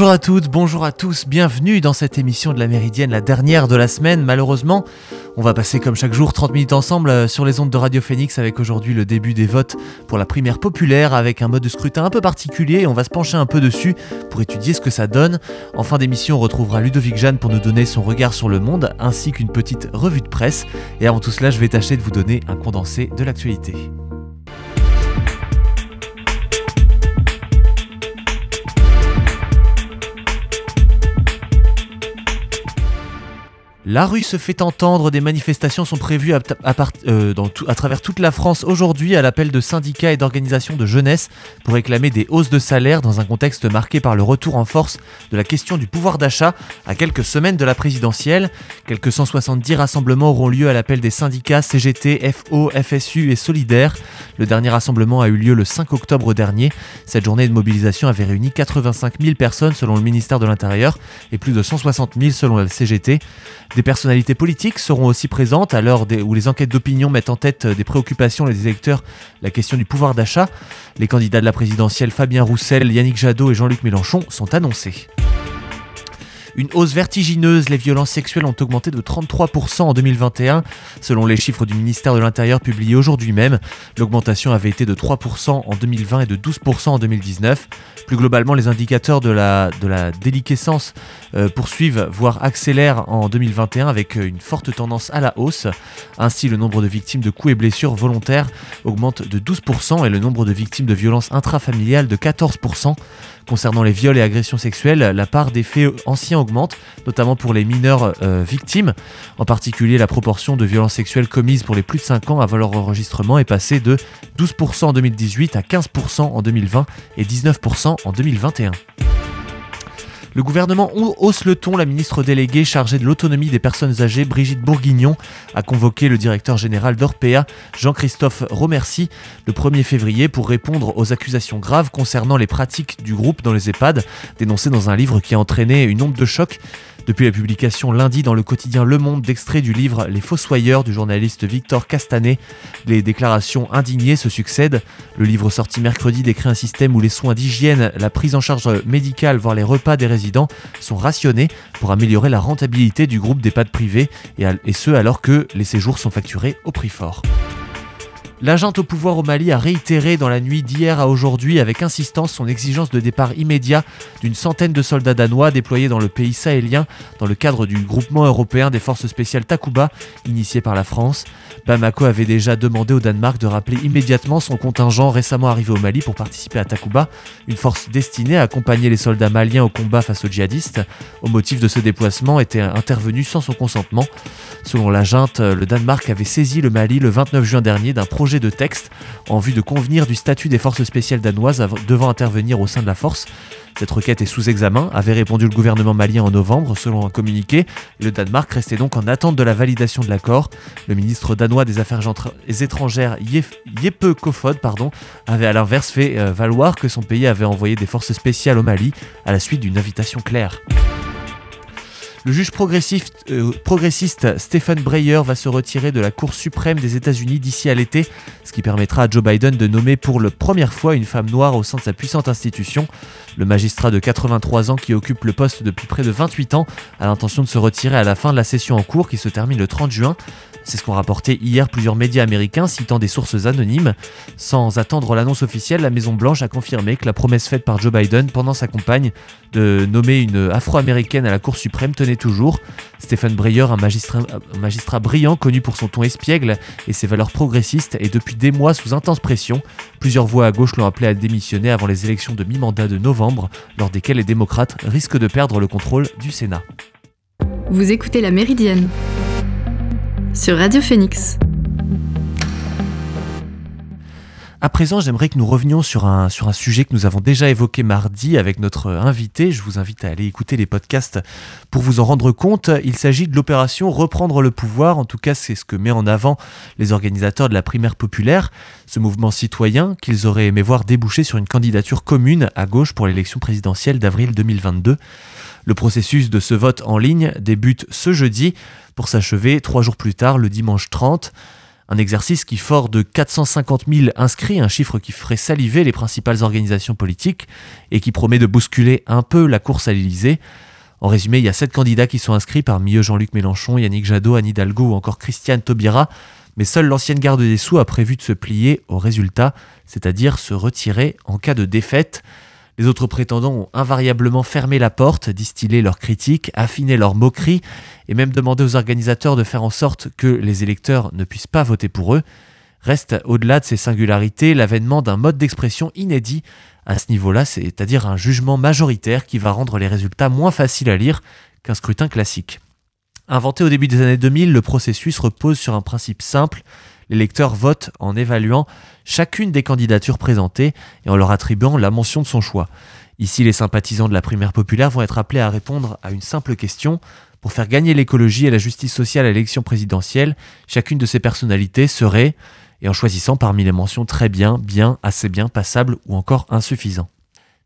Bonjour à toutes, bonjour à tous, bienvenue dans cette émission de la Méridienne, la dernière de la semaine. Malheureusement, on va passer comme chaque jour 30 minutes ensemble euh, sur les ondes de Radio Phoenix avec aujourd'hui le début des votes pour la primaire populaire avec un mode de scrutin un peu particulier. On va se pencher un peu dessus pour étudier ce que ça donne. En fin d'émission, on retrouvera Ludovic Jeanne pour nous donner son regard sur le monde ainsi qu'une petite revue de presse. Et avant tout cela, je vais tâcher de vous donner un condensé de l'actualité. La rue se fait entendre, des manifestations sont prévues à, euh, à travers toute la France aujourd'hui à l'appel de syndicats et d'organisations de jeunesse pour réclamer des hausses de salaire dans un contexte marqué par le retour en force de la question du pouvoir d'achat à quelques semaines de la présidentielle. Quelques 170 rassemblements auront lieu à l'appel des syndicats CGT, FO, FSU et Solidaires. Le dernier rassemblement a eu lieu le 5 octobre dernier. Cette journée de mobilisation avait réuni 85 000 personnes selon le ministère de l'Intérieur et plus de 160 000 selon la CGT. Personnalités politiques seront aussi présentes à l'heure où les enquêtes d'opinion mettent en tête des préoccupations des électeurs la question du pouvoir d'achat. Les candidats de la présidentielle Fabien Roussel, Yannick Jadot et Jean-Luc Mélenchon sont annoncés. Une hausse vertigineuse, les violences sexuelles ont augmenté de 33% en 2021. Selon les chiffres du ministère de l'Intérieur publiés aujourd'hui même, l'augmentation avait été de 3% en 2020 et de 12% en 2019. Plus globalement, les indicateurs de la, déliquescence euh, poursuivent, voire accélèrent en 2021 avec une forte tendance à la hausse. Ainsi, le nombre de victimes de coups et blessures volontaires augmente de 12% et le nombre de victimes de violences intrafamiliales de 14%. Concernant les viols et agressions sexuelles, la part des faits anciens augmente, notamment pour les mineurs euh, victimes. En particulier, la proportion de violences sexuelles commises pour les plus de 5 ans avant leur enregistrement est passée de 12% en 2018 à 15% en 2020 et 19% en 2021. Le gouvernement hausse le ton. La ministre déléguée chargée de l'autonomie des personnes âgées, Brigitte Bourguignon, a convoqué le directeur général d'Orpea, Jean-Christophe Romercy, le 1er février pour répondre aux accusations graves concernant les pratiques du groupe dans les EHPAD, dénoncées dans un livre qui a entraîné une onde de choc depuis la publication lundi dans le quotidien Le Monde d'extraits du livre Les Fossoyeurs du journaliste Victor Castanet, les déclarations indignées se succèdent. Le livre sorti mercredi décrit un système où les soins d'hygiène, la prise en charge médicale, voire les repas des résidents sont rationnés pour améliorer la rentabilité du groupe d'EHPAD privés et ce alors que les séjours sont facturés au prix fort. L'agent au pouvoir au Mali a réitéré dans la nuit d'hier à aujourd'hui avec insistance son exigence de départ immédiat d'une centaine de soldats danois déployés dans le pays sahélien dans le cadre du groupement européen des forces spéciales Takuba initié par la France. Bamako avait déjà demandé au Danemark de rappeler immédiatement son contingent récemment arrivé au Mali pour participer à Takuba, une force destinée à accompagner les soldats maliens au combat face aux djihadistes. Au motif de ce déplacement était intervenu sans son consentement. Selon la le Danemark avait saisi le Mali le 29 juin dernier d'un projet de texte en vue de convenir du statut des forces spéciales danoises devant intervenir au sein de la force. Cette requête est sous examen, avait répondu le gouvernement malien en novembre selon un communiqué. Le Danemark restait donc en attente de la validation de l'accord. Le ministre danois des Affaires étrangères Jeppe Kofod avait à l'inverse fait euh, valoir que son pays avait envoyé des forces spéciales au Mali à la suite d'une invitation claire. Le juge euh, progressiste, Stephen Breyer va se retirer de la Cour suprême des États-Unis d'ici à l'été, ce qui permettra à Joe Biden de nommer pour la première fois une femme noire au sein de sa puissante institution. Le magistrat de 83 ans qui occupe le poste depuis près de 28 ans a l'intention de se retirer à la fin de la session en cours qui se termine le 30 juin. C'est ce qu'ont rapporté hier plusieurs médias américains citant des sources anonymes. Sans attendre l'annonce officielle, la Maison-Blanche a confirmé que la promesse faite par Joe Biden pendant sa campagne de nommer une afro-américaine à la Cour suprême tenait toujours. Stephen Breyer, un magistrat, un magistrat brillant connu pour son ton espiègle et ses valeurs progressistes, est depuis des mois sous intense pression. Plusieurs voix à gauche l'ont appelé à démissionner avant les élections de mi-mandat de novembre, lors desquelles les démocrates risquent de perdre le contrôle du Sénat. Vous écoutez la Méridienne sur Radio Phoenix. À présent, j'aimerais que nous revenions sur un, sujet que nous avons déjà évoqué mardi avec notre invité. Je vous invite à aller écouter les podcasts pour vous en rendre compte. Il s'agit de l'opération Reprendre le pouvoir. En tout cas, c'est ce que met en avant les organisateurs de la primaire populaire, ce mouvement citoyen qu'ils auraient aimé voir déboucher sur une candidature commune à gauche pour l'élection présidentielle d'avril 2022. Le processus de ce vote en ligne débute ce jeudi pour s'achever trois jours plus tard, le dimanche 30. Un exercice qui, fort de 450 000 inscrits, un chiffre qui ferait saliver les principales organisations politiques et qui promet de bousculer un peu la course à l'Élysée. En résumé, il y a sept candidats qui sont inscrits, parmi eux Jean-Luc Mélenchon, Yannick Jadot, Anne Hidalgo ou encore Christiane Taubira, mais seule l'ancienne garde des Sceaux a prévu de se plier au résultat, c'est-à-dire se retirer en cas de défaite. Les autres prétendants ont invariablement fermé la porte, distillé leurs critiques, affiné leurs moqueries et même demandé aux organisateurs de faire en sorte que les électeurs ne puissent pas voter pour eux. Reste au-delà de ces singularités l'avènement d'un mode d'expression inédit à ce niveau-là, c'est-à-dire un jugement majoritaire qui va rendre les résultats moins faciles à lire qu'un scrutin classique. Inventé au début des années 2000, le processus repose sur un principe simple, l'électeur vote en évaluant chacune des candidatures présentées et en leur attribuant la mention de son choix. Ici, les sympathisants de la primaire populaire vont être appelés à répondre à une simple question. Pour faire gagner l'écologie et la justice sociale à l'élection présidentielle, chacune de ces personnalités serait, et en choisissant parmi les mentions très bien, bien, assez bien, passable ou encore insuffisant.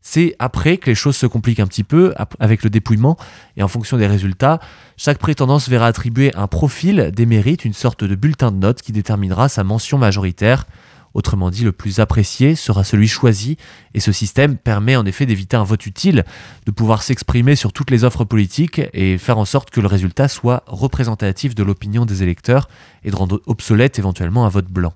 C'est après que les choses se compliquent un petit peu avec le dépouillement et en fonction des résultats, chaque prétendance verra attribuer un profil des mérites, une sorte de bulletin de notes qui déterminera sa mention majoritaire. Autrement dit, le plus apprécié sera celui choisi, et ce système permet en effet d'éviter un vote utile, de pouvoir s'exprimer sur toutes les offres politiques et faire en sorte que le résultat soit représentatif de l'opinion des électeurs et de rendre obsolète éventuellement un vote blanc.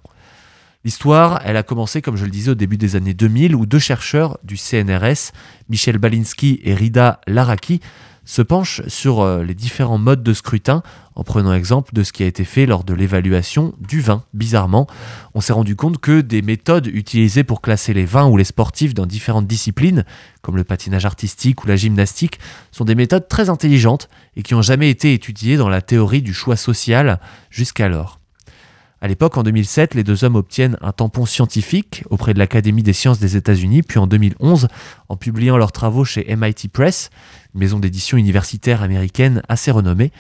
L'histoire, elle a commencé, comme je le disais, au début des années 2000, où deux chercheurs du CNRS, Michel Balinski et Rida Laraki, se penchent sur euh, les différents modes de scrutin, en prenant exemple de ce qui a été fait lors de l'évaluation du vin. Bizarrement, on s'est rendu compte que des méthodes utilisées pour classer les vins ou les sportifs dans différentes disciplines, comme le patinage artistique ou la gymnastique, sont des méthodes très intelligentes et qui n'ont jamais été étudiées dans la théorie du choix social jusqu'alors. À l'époque, en 2007, les deux hommes obtiennent un tampon scientifique auprès de l'Académie des sciences des États-Unis, puis en 2011, en publiant leurs travaux chez MIT Press, une maison d'édition universitaire américaine assez renommée.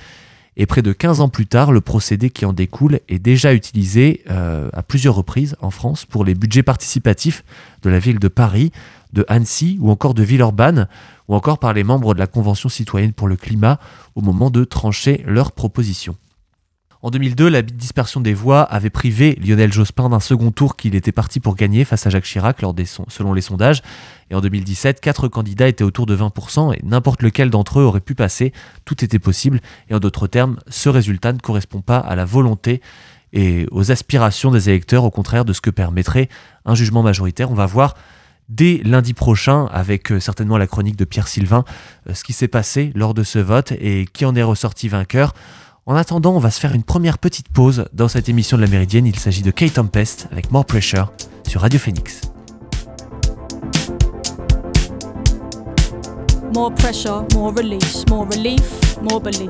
Et près de 15 ans plus tard, le procédé qui en découle est déjà utilisé euh, à plusieurs reprises en France pour les budgets participatifs de la ville de Paris, de Annecy ou encore de Villeurbanne, ou encore par les membres de la Convention citoyenne pour le climat au moment de trancher leurs propositions. En 2002, la dispersion des voix avait privé Lionel Jospin d'un second tour qu'il était parti pour gagner face à Jacques Chirac selon les sondages. Et en 2017, quatre candidats étaient autour de 20% et n'importe lequel d'entre eux aurait pu passer. Tout était possible. Et en d'autres termes, ce résultat ne correspond pas à la volonté et aux aspirations des électeurs, au contraire de ce que permettrait un jugement majoritaire. On va voir dès lundi prochain, avec euh, certainement la chronique de Pierre Sylvain, euh, ce qui s'est passé lors de ce vote et qui en est ressorti vainqueur. En attendant, on va se faire une première petite pause dans cette émission de la Méridienne. Il s'agit de Kate Tempest avec More Pressure sur Radio Phoenix. More pressure, more release, more relief, more belief.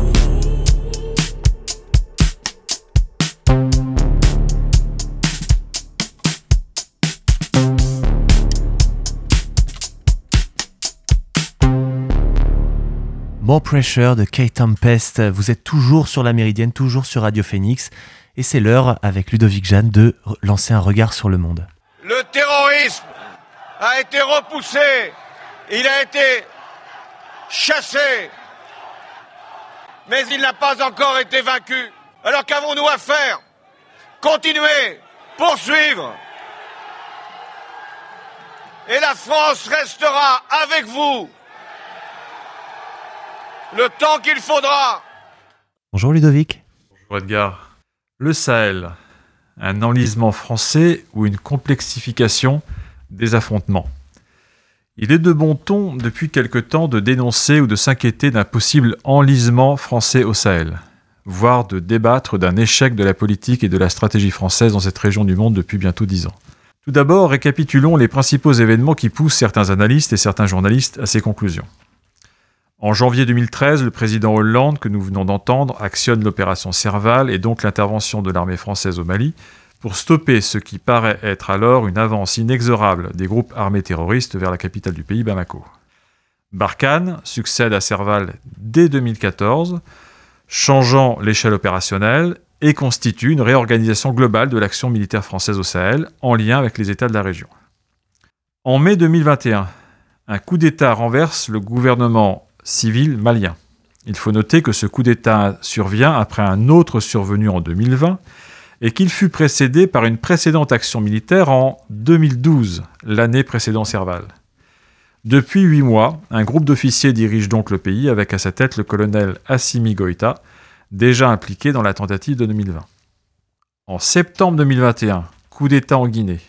Pressure de Kate Tempest. Vous êtes toujours sur la Méridienne, toujours sur Radio Phoenix. Et c'est l'heure, avec Ludovic Jeanne, de lancer un regard sur le monde. Le terrorisme a été repoussé, il a été chassé, mais il n'a pas encore été vaincu. Alors qu'avons-nous à faire? Continuer, poursuivre. Et la France restera avec vous le temps qu'il faudra. Bonjour Ludovic. Bonjour Edgar. Le Sahel, un enlisement français ou une complexification des affrontements? Il est de bon ton depuis quelque temps de dénoncer ou de s'inquiéter d'un possible enlisement français au Sahel, voire de débattre d'un échec de la politique et de la stratégie française dans cette région du monde depuis bientôt dix ans. Tout d'abord, récapitulons les principaux événements qui poussent certains analystes et certains journalistes à ces conclusions. En janvier 2013, le président Hollande, que nous venons d'entendre, actionne l'opération Serval et donc l'intervention de l'armée française au Mali pour stopper ce qui paraît être alors une avance inexorable des groupes armés terroristes vers la capitale du pays, Bamako. Barkhane succède à Serval dès 2014, changeant l'échelle opérationnelle et constitue une réorganisation globale de l'action militaire française au Sahel en lien avec les États de la région. En mai 2021, un coup d'État renverse le gouvernement civil malien. Il faut noter que ce coup d'État survient après un autre survenu en 2020 et qu'il fut précédé par une précédente action militaire en 2012, l'année précédant Serval. Depuis huit mois, un groupe d'officiers dirige donc le pays avec à sa tête le colonel Assimi Goïta, déjà impliqué dans la tentative de 2020. En septembre 2021, coup d'État en Guinée.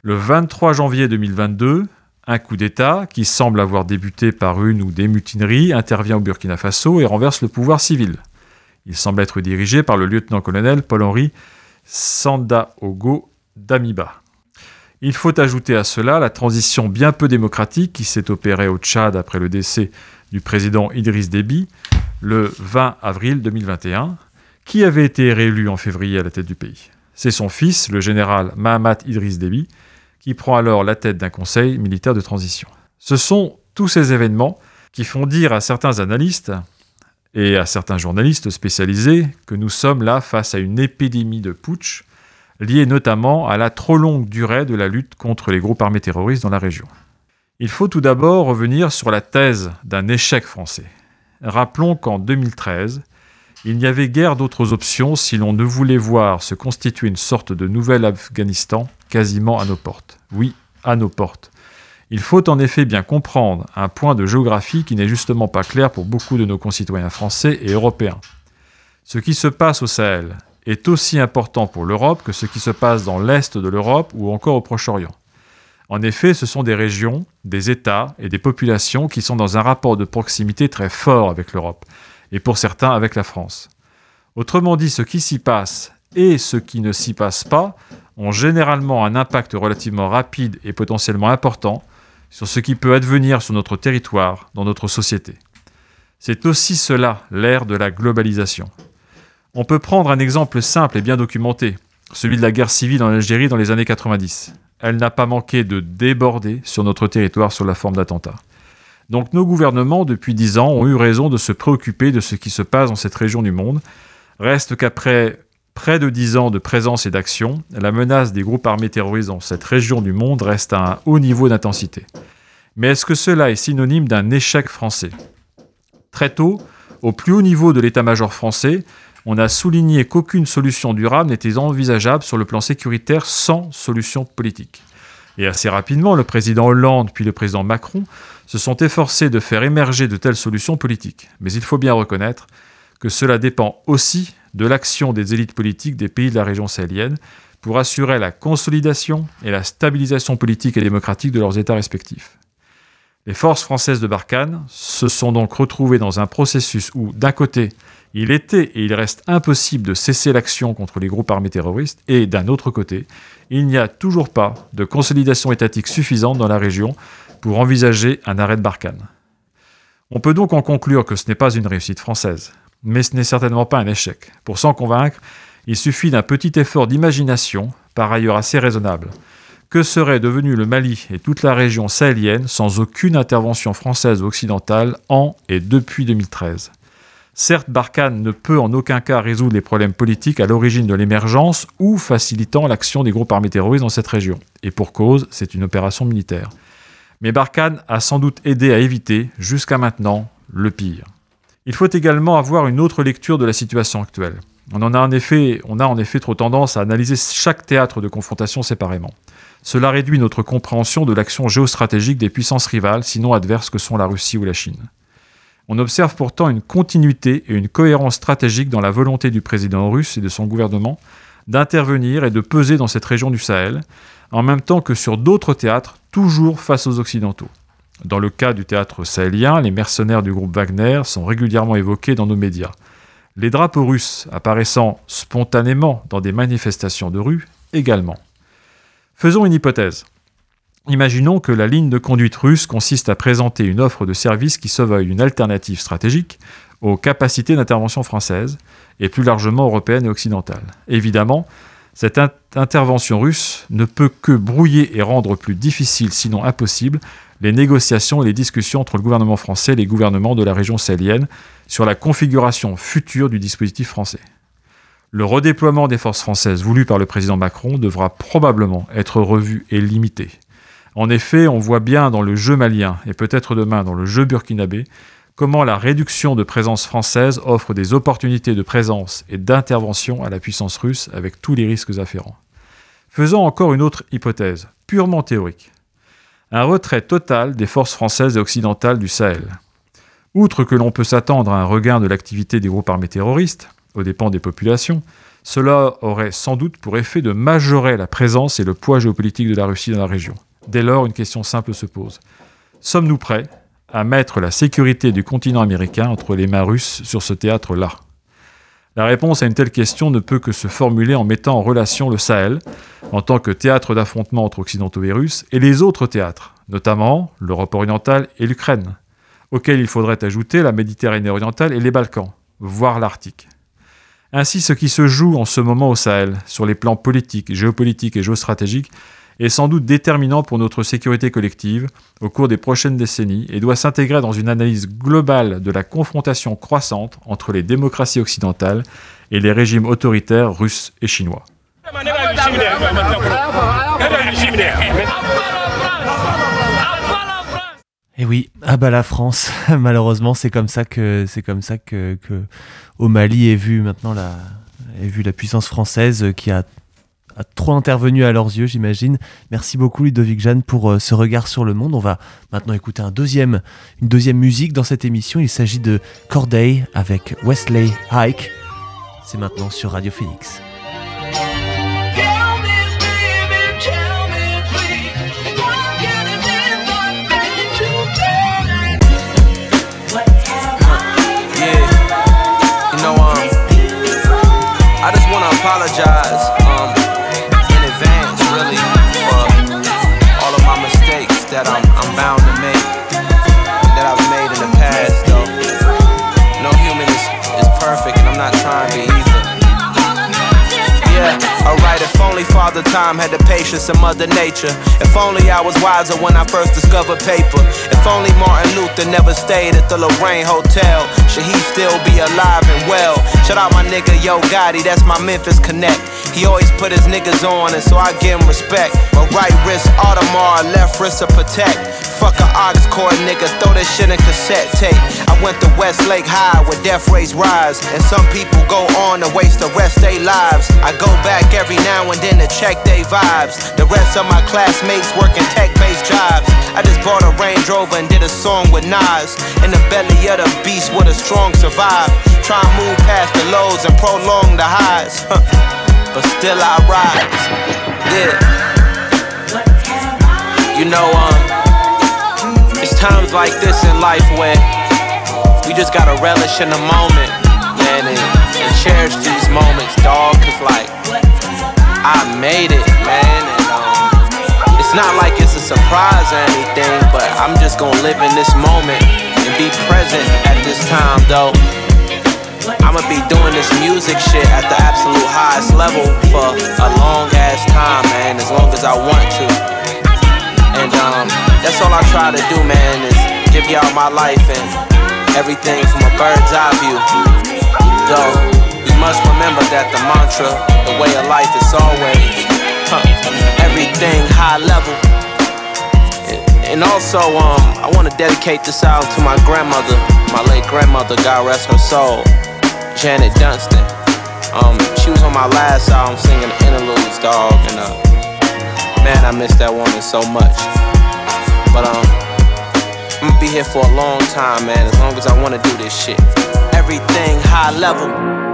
Le 23 janvier 2022, un coup d'État, qui semble avoir débuté par une ou des mutineries, intervient au Burkina Faso et renverse le pouvoir civil. Il semble être dirigé par le lieutenant-colonel Paul-Henri Sandaogo Damiba. Il faut ajouter à cela la transition bien peu démocratique qui s'est opérée au Tchad après le décès du président Idriss Déby le 20 avril 2021, qui avait été réélu en février à la tête du pays. C'est son fils, le général Mahamat Idriss Déby, qui prend alors la tête d'un conseil militaire de transition. Ce sont tous ces événements qui font dire à certains analystes et à certains journalistes spécialisés que nous sommes là face à une épidémie de putsch liée notamment à la trop longue durée de la lutte contre les groupes armés terroristes dans la région. Il faut tout d'abord revenir sur la thèse d'un échec français. Rappelons qu'en 2013, il n'y avait guère d'autres options si l'on ne voulait voir se constituer une sorte de nouvel Afghanistan quasiment à nos portes. Oui, à nos portes. Il faut en effet bien comprendre un point de géographie qui n'est justement pas clair pour beaucoup de nos concitoyens français et européens. Ce qui se passe au Sahel est aussi important pour l'Europe que ce qui se passe dans l'Est de l'Europe ou encore au Proche-Orient. En effet, ce sont des régions, des États et des populations qui sont dans un rapport de proximité très fort avec l'Europe, et pour certains avec la France. Autrement dit, ce qui s'y passe et ce qui ne s'y passe pas ont généralement un impact relativement rapide et potentiellement important sur ce qui peut advenir sur notre territoire, dans notre société. C'est aussi cela l'ère de la globalisation. On peut prendre un exemple simple et bien documenté, celui de la guerre civile en Algérie dans les années 90. Elle n'a pas manqué de déborder sur notre territoire sous la forme d'attentats. Donc nos gouvernements, depuis dix ans, ont eu raison de se préoccuper de ce qui se passe dans cette région du monde. Reste qu'après près de dix ans de présence et d'action, la menace des groupes armés terroristes dans cette région du monde reste à un haut niveau d'intensité. Mais est-ce que cela est synonyme d'un échec français? Très tôt, au plus haut niveau de l'état-major français, on a souligné qu'aucune solution durable n'était envisageable sur le plan sécuritaire sans solution politique. Et assez rapidement, le président Hollande puis le président Macron se sont efforcés de faire émerger de telles solutions politiques. Mais il faut bien reconnaître que cela dépend aussi de l'action des élites politiques des pays de la région sahélienne pour assurer la consolidation et la stabilisation politique et démocratique de leurs États respectifs. Les forces françaises de Barkhane se sont donc retrouvées dans un processus où, d'un côté, il était et il reste impossible de cesser l'action contre les groupes armés terroristes, et d'un autre côté, il n'y a toujours pas de consolidation étatique suffisante dans la région pour envisager un arrêt de Barkhane. On peut donc en conclure que ce n'est pas une réussite française, mais ce n'est certainement pas un échec. Pour s'en convaincre, il suffit d'un petit effort d'imagination, par ailleurs assez raisonnable. Que serait devenu le Mali et toute la région sahélienne sans aucune intervention française ou occidentale en et depuis 2013 Certes, Barkhane ne peut en aucun cas résoudre les problèmes politiques à l'origine de l'émergence ou facilitant l'action des groupes armés terroristes dans cette région. Et pour cause, c'est une opération militaire. Mais Barkhane a sans doute aidé à éviter, jusqu'à maintenant, le pire. Il faut également avoir une autre lecture de la situation actuelle. On, en a, en effet, on a en effet trop tendance à analyser chaque théâtre de confrontation séparément. Cela réduit notre compréhension de l'action géostratégique des puissances rivales, sinon adverses que sont la Russie ou la Chine. On observe pourtant une continuité et une cohérence stratégique dans la volonté du président russe et de son gouvernement d'intervenir et de peser dans cette région du Sahel, en même temps que sur d'autres théâtres, toujours face aux Occidentaux. Dans le cas du théâtre sahélien, les mercenaires du groupe Wagner sont régulièrement évoqués dans nos médias. Les drapeaux russes apparaissant spontanément dans des manifestations de rue également. Faisons une hypothèse. Imaginons que la ligne de conduite russe consiste à présenter une offre de service qui se veuille une alternative stratégique aux capacités d'intervention françaises et plus largement européennes et occidentales. Évidemment, cette intervention russe ne peut que brouiller et rendre plus difficile, sinon impossible, les négociations et les discussions entre le gouvernement français et les gouvernements de la région sahélienne sur la configuration future du dispositif français. Le redéploiement des forces françaises voulu par le président Macron devra probablement être revu et limité. En effet, on voit bien dans le jeu malien, et peut-être demain dans le jeu burkinabé, comment la réduction de présence française offre des opportunités de présence et d'intervention à la puissance russe avec tous les risques afférents. Faisons encore une autre hypothèse, purement théorique un retrait total des forces françaises et occidentales du Sahel. Outre que l'on peut s'attendre à un regain de l'activité des groupes armés terroristes, aux dépens des populations, cela aurait sans doute pour effet de majorer la présence et le poids géopolitique de la Russie dans la région. Dès lors, une question simple se pose. Sommes-nous prêts à mettre la sécurité du continent américain entre les mains russes sur ce théâtre-là la réponse à une telle question ne peut que se formuler en mettant en relation le Sahel, en tant que théâtre d'affrontement entre occidentaux et russes, et les autres théâtres, notamment l'Europe orientale et l'Ukraine, auxquels il faudrait ajouter la Méditerranée orientale et les Balkans, voire l'Arctique. Ainsi, ce qui se joue en ce moment au Sahel, sur les plans politiques, géopolitiques et géostratégiques, est sans doute déterminant pour notre sécurité collective au cours des prochaines décennies et doit s'intégrer dans une analyse globale de la confrontation croissante entre les démocraties occidentales et les régimes autoritaires russes et chinois. Et eh oui, ah bah la France, malheureusement c'est comme ça que c'est comme ça que, au Mali est vu maintenant la est vu la puissance française qui a a trop intervenu à leurs yeux, j'imagine. Merci beaucoup Ludovic Jeanne pour euh, ce regard sur le monde. On va maintenant écouter un deuxième, une deuxième musique dans cette émission. Il s'agit de Corday avec Wesley Hike. C'est maintenant sur Radio Phoenix. apologize bound to make that I've made in the past, though. No human is, is perfect, and I'm not trying to either. Yeah. Alright, if only Father Time had the patience of Mother Nature. If only I was wiser when I first discovered paper. If only Martin Luther never stayed at the Lorraine Hotel. Should he still be alive and well? Shout out my nigga Yo Gotti, that's my Memphis connect. He always put his niggas on, and so I give him respect. My right wrist Audemars, left wrist a protect. Fuck a ox core nigga, throw that shit in a cassette tape. I went to Westlake High where death rates rise, and some people go on to waste the rest they lives. I go back every now and then to check they vibes. The rest of my classmates working tech-based jobs. I just bought a Range Rover and did a song with Nas. In the belly of the beast where the strong survive. Try and move past the lows and prolong the highs. But still I rise. Yeah. You know, um, it's times like this in life where we just gotta relish in the moment, man, and, and cherish these moments, dog. Cause like I made it, man, and um, it's not like it's a surprise or anything, but I'm just gonna live in this moment and be present at this time, though. I'ma be doing this music shit at the absolute highest level for a long ass time, man, as long as I want to. And um, that's all I try to do, man, is give y'all my life and everything from a bird's eye view. Though, we must remember that the mantra, the way of life is always huh, everything high level. And also, um, I want to dedicate this album to my grandmother, my late grandmother, God rest her soul, Janet Dunstan. Um, she was on my last album singing interludes, dog, and uh, man, I miss that woman so much. But um, I'm gonna be here for a long time, man. As long as I wanna do this shit. Everything high level.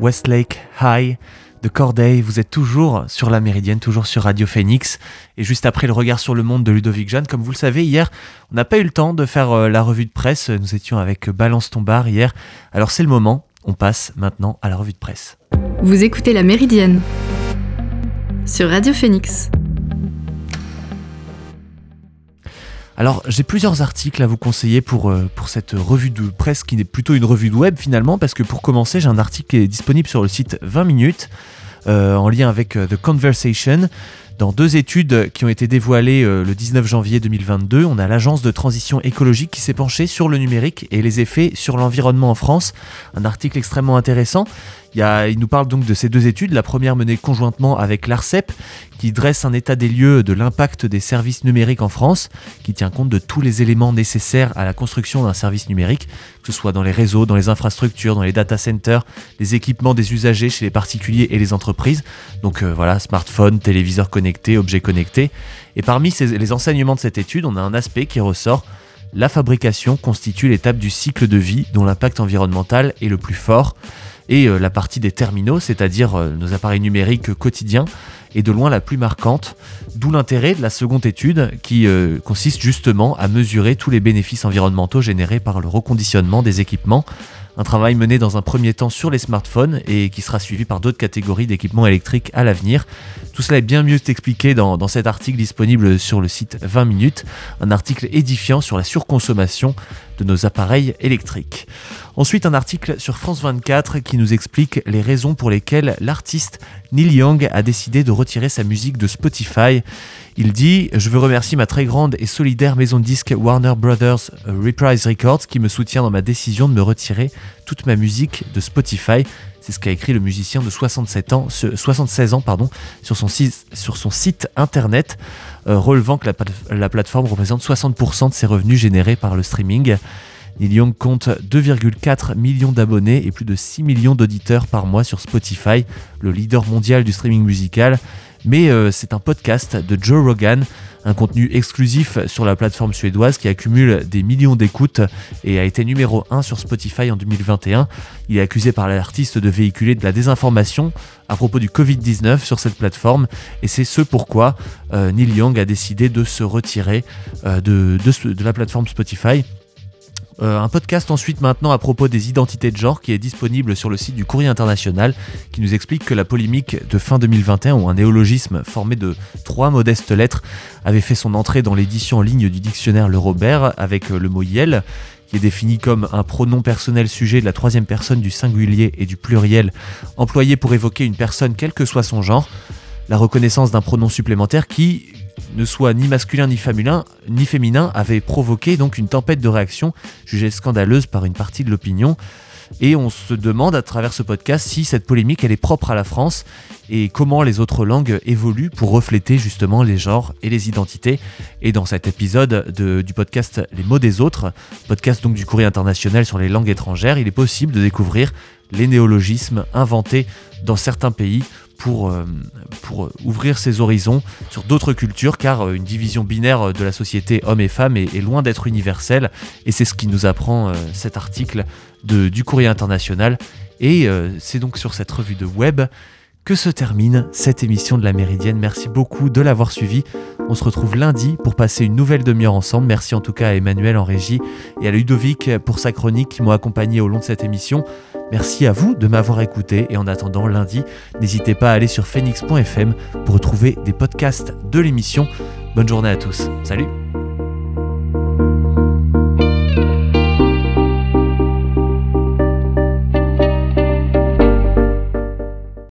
Westlake High de Corday. Vous êtes toujours sur la Méridienne, toujours sur Radio Phoenix. Et juste après le regard sur le monde de Ludovic Jeanne, comme vous le savez, hier, on n'a pas eu le temps de faire euh, la revue de presse. Nous étions avec Balance ton bar hier. Alors c'est le moment. On passe maintenant à la revue de presse. Vous écoutez la Méridienne sur Radio Phoenix. Alors j'ai plusieurs articles à vous conseiller pour, euh, cette revue de presse qui n'est plutôt une revue de web finalement parce que pour commencer j'ai un article qui est disponible sur le site 20 minutes euh, en lien avec euh, The Conversation. Dans deux études qui ont été dévoilées le 19 janvier 2022, on a l'agence de transition écologique qui s'est penchée sur le numérique et les effets sur l'environnement en France. Un article extrêmement intéressant. Il, nous parle donc de ces deux études, la première menée conjointement avec l'ARCEP, qui dresse un état des lieux de l'impact des services numériques en France, qui tient compte de tous les éléments nécessaires à la construction d'un service numérique, que ce soit dans les réseaux, dans les infrastructures, dans les data centers, les équipements des usagers chez les particuliers et les entreprises. Donc euh, voilà, smartphone, téléviseur connecté, objets connectés. Et parmi les enseignements de cette étude, on a un aspect qui ressort. La fabrication constitue l'étape du cycle de vie dont l'impact environnemental est le plus fort. Et euh, la partie des terminaux, c'est-à-dire euh, nos appareils numériques quotidiens, est de loin la plus marquante, d'où l'intérêt de la seconde étude qui euh, consiste justement à mesurer tous les bénéfices environnementaux générés par le reconditionnement des équipements. Un travail mené dans un premier temps sur les smartphones et qui sera suivi par d'autres catégories d'équipements électriques à l'avenir. Tout cela est bien mieux expliqué dans, dans cet article disponible sur le site 20 minutes, un article édifiant sur la surconsommation de nos appareils électriques. Ensuite, un article sur France 24 qui nous explique les raisons pour lesquelles l'artiste Neil Young a décidé de retirer sa musique de Spotify. Il dit Je veux remercier ma très grande et solidaire maison de disques Warner Brothers Reprise Records qui me soutient dans ma décision de me retirer toute ma musique de Spotify. C'est ce qu'a écrit le musicien de 67 ans, ce- 76 ans sur, son site, internet, euh, relevant que la plateforme représente 60% de ses revenus générés par le streaming. Neil Young compte 2,4 millions d'abonnés et plus de 6 millions d'auditeurs par mois sur Spotify, le leader mondial du streaming musical. Mais euh, c'est un podcast de Joe Rogan, un contenu exclusif sur la plateforme suédoise qui accumule des millions d'écoutes et a été numéro 1 sur Spotify en 2021. Il est accusé par l'artiste de véhiculer de la désinformation à propos du Covid-19 sur cette plateforme et c'est ce pourquoi euh, Neil Young a décidé de se retirer euh, de, de la plateforme Spotify Euh, un podcast ensuite maintenant à propos des identités de genre qui est disponible sur le site du Courrier International qui nous explique que la polémique de fin 2021 où un néologisme formé de trois modestes lettres avait fait son entrée dans l'édition en ligne du dictionnaire Le Robert avec le mot yel qui est défini comme un pronom personnel sujet de la troisième personne du singulier et du pluriel employé pour évoquer une personne quel que soit son genre la reconnaissance d'un pronom supplémentaire qui ne soit ni masculin ni féminin, ni féminin avait provoqué donc une tempête de réactions jugée scandaleuse par une partie de l'opinion. Et on se demande à travers ce podcast si cette polémique elle est propre à la France et comment les autres langues évoluent pour refléter justement les genres et les identités. Et dans cet épisode du podcast Les mots des autres, podcast donc du courrier international sur les langues étrangères, il est possible de découvrir les néologismes inventés dans certains pays pour, euh, pour ouvrir ses horizons sur d'autres cultures, car euh, une division binaire de la société homme et femme est, loin d'être universelle, et c'est ce qui nous apprend euh, cet article de, du courrier international. Et c'est donc sur cette revue de web que se termine cette émission de la Méridienne. Merci beaucoup de l'avoir suivi. On se retrouve lundi pour passer une nouvelle demi-heure ensemble. Merci en tout cas à Emmanuel en régie et à Ludovic pour sa chronique qui m'ont accompagné au long de cette émission. Merci à vous de m'avoir écouté et en attendant lundi, n'hésitez pas à aller sur phoenix.fm pour retrouver des podcasts de l'émission. Bonne journée à tous. Salut